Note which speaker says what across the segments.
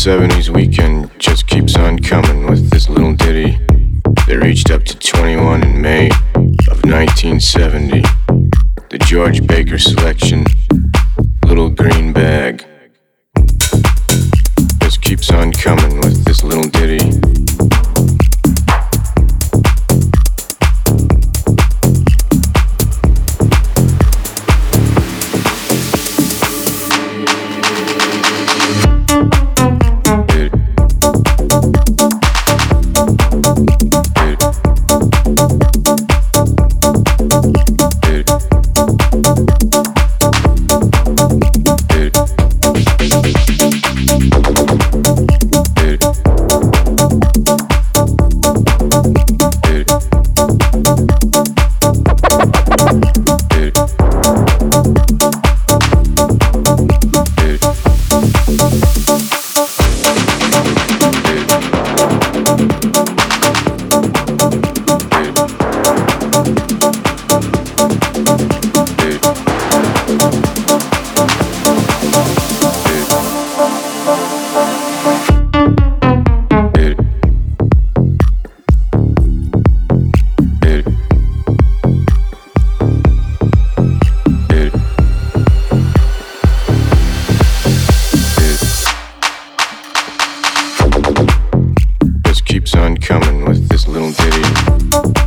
Speaker 1: 70s weekend mind coming with this little ditty.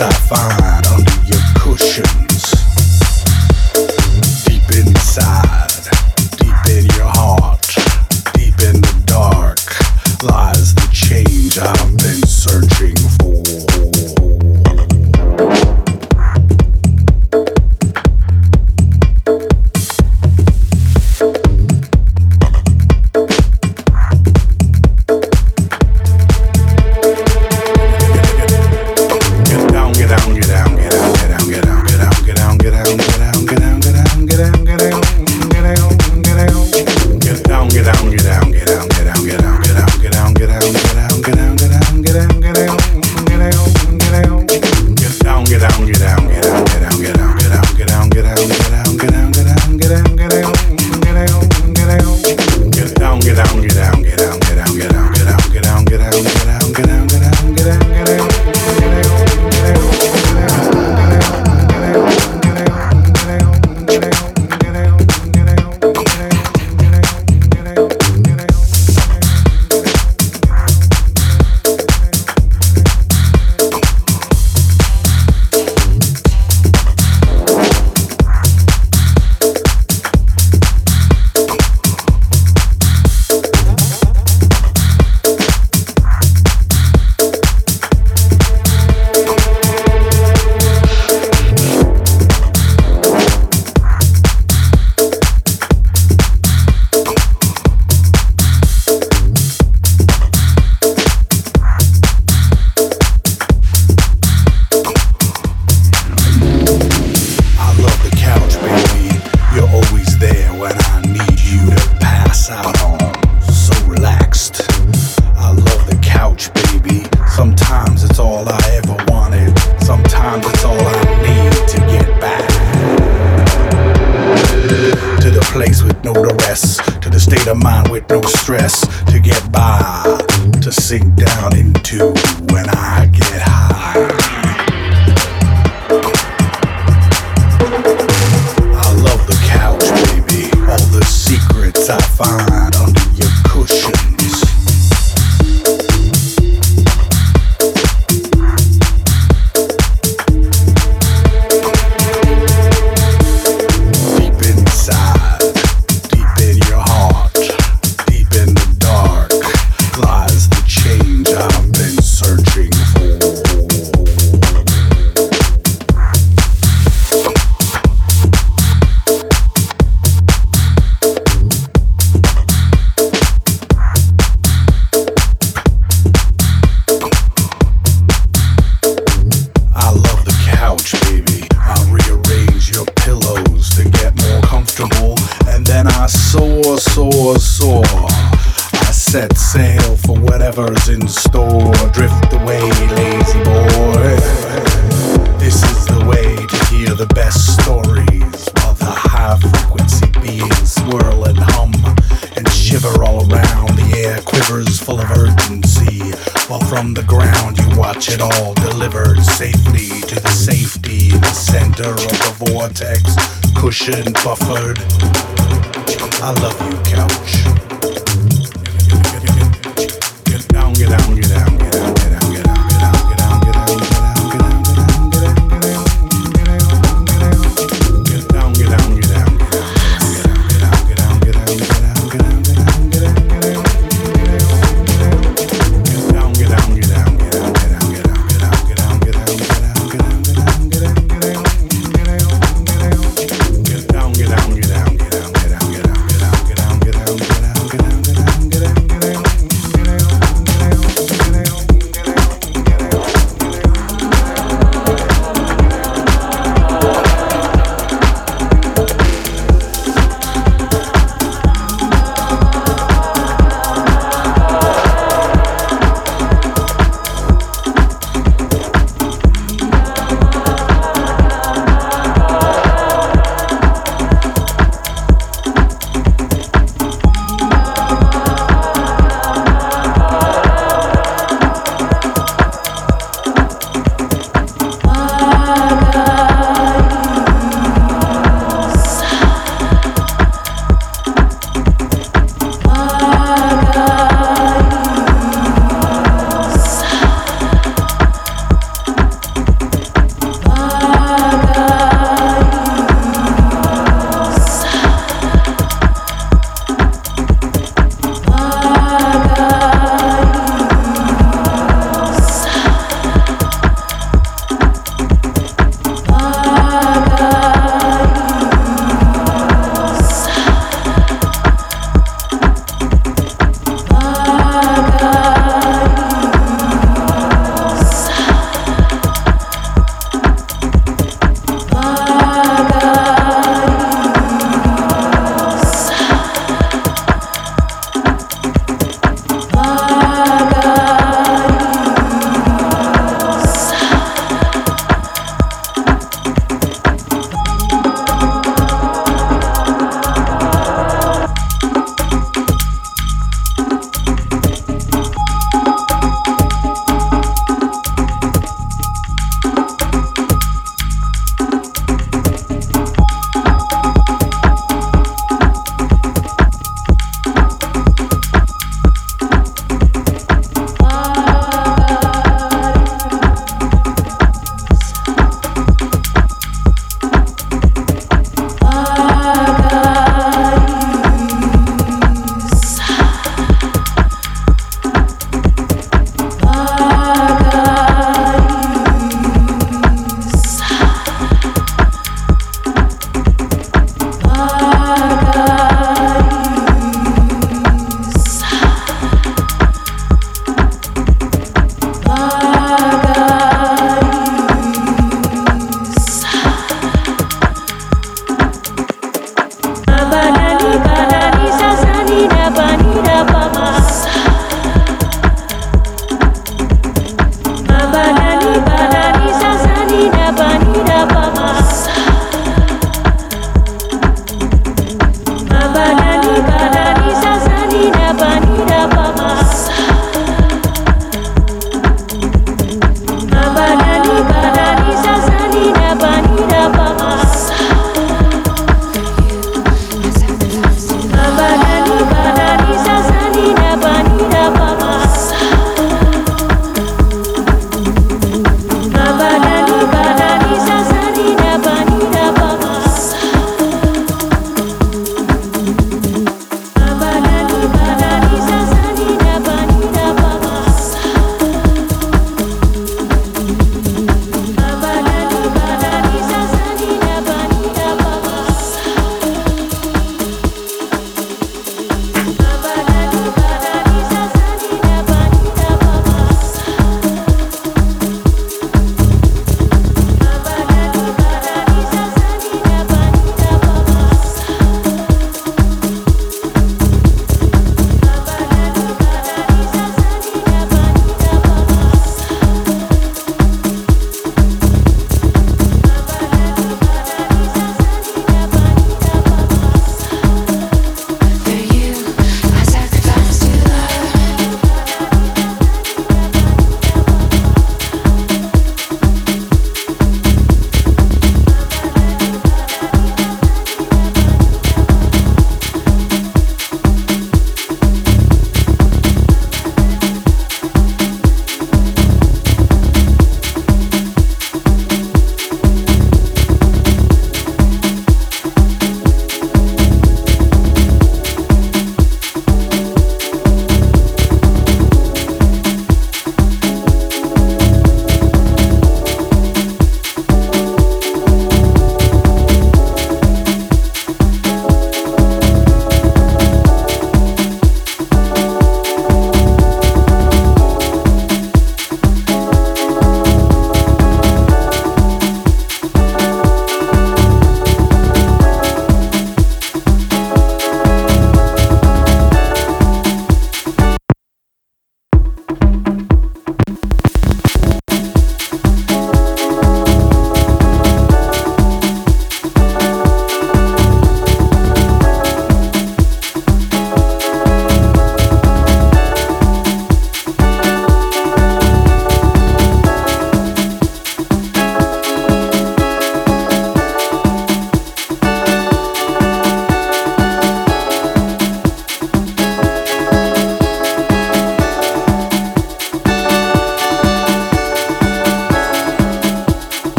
Speaker 2: I find under your cushion. Get down,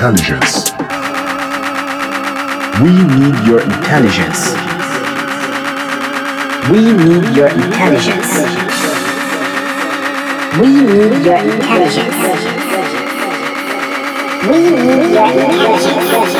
Speaker 3: intelligence.
Speaker 4: We need your intelligence.
Speaker 5: We need your intelligence. We need your intelligence. We need your intelligence.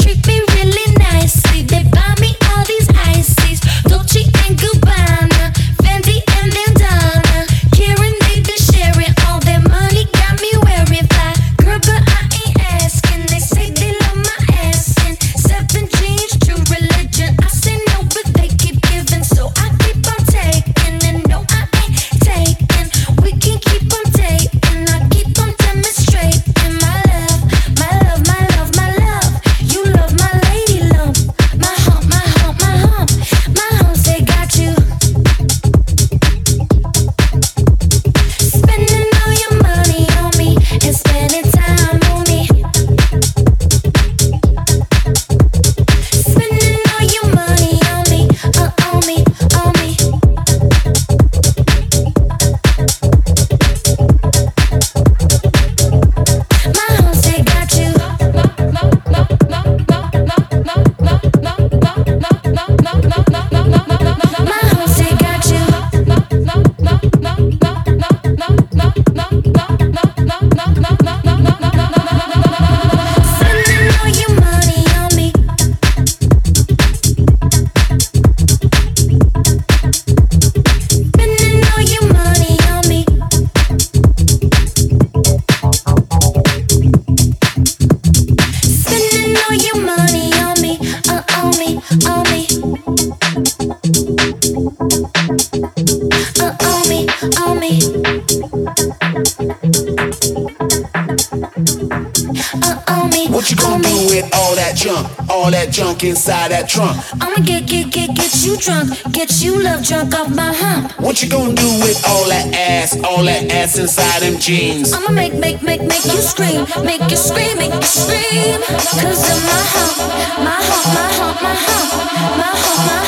Speaker 6: drunk, get you love drunk off my hump.
Speaker 7: What you gonna do with all that ass, all that ass inside them jeans?
Speaker 6: I'ma make, make, make, make you scream, make you scream, make you scream. Cause of my hump, my hump, my hump, my hump, my hump, my hump.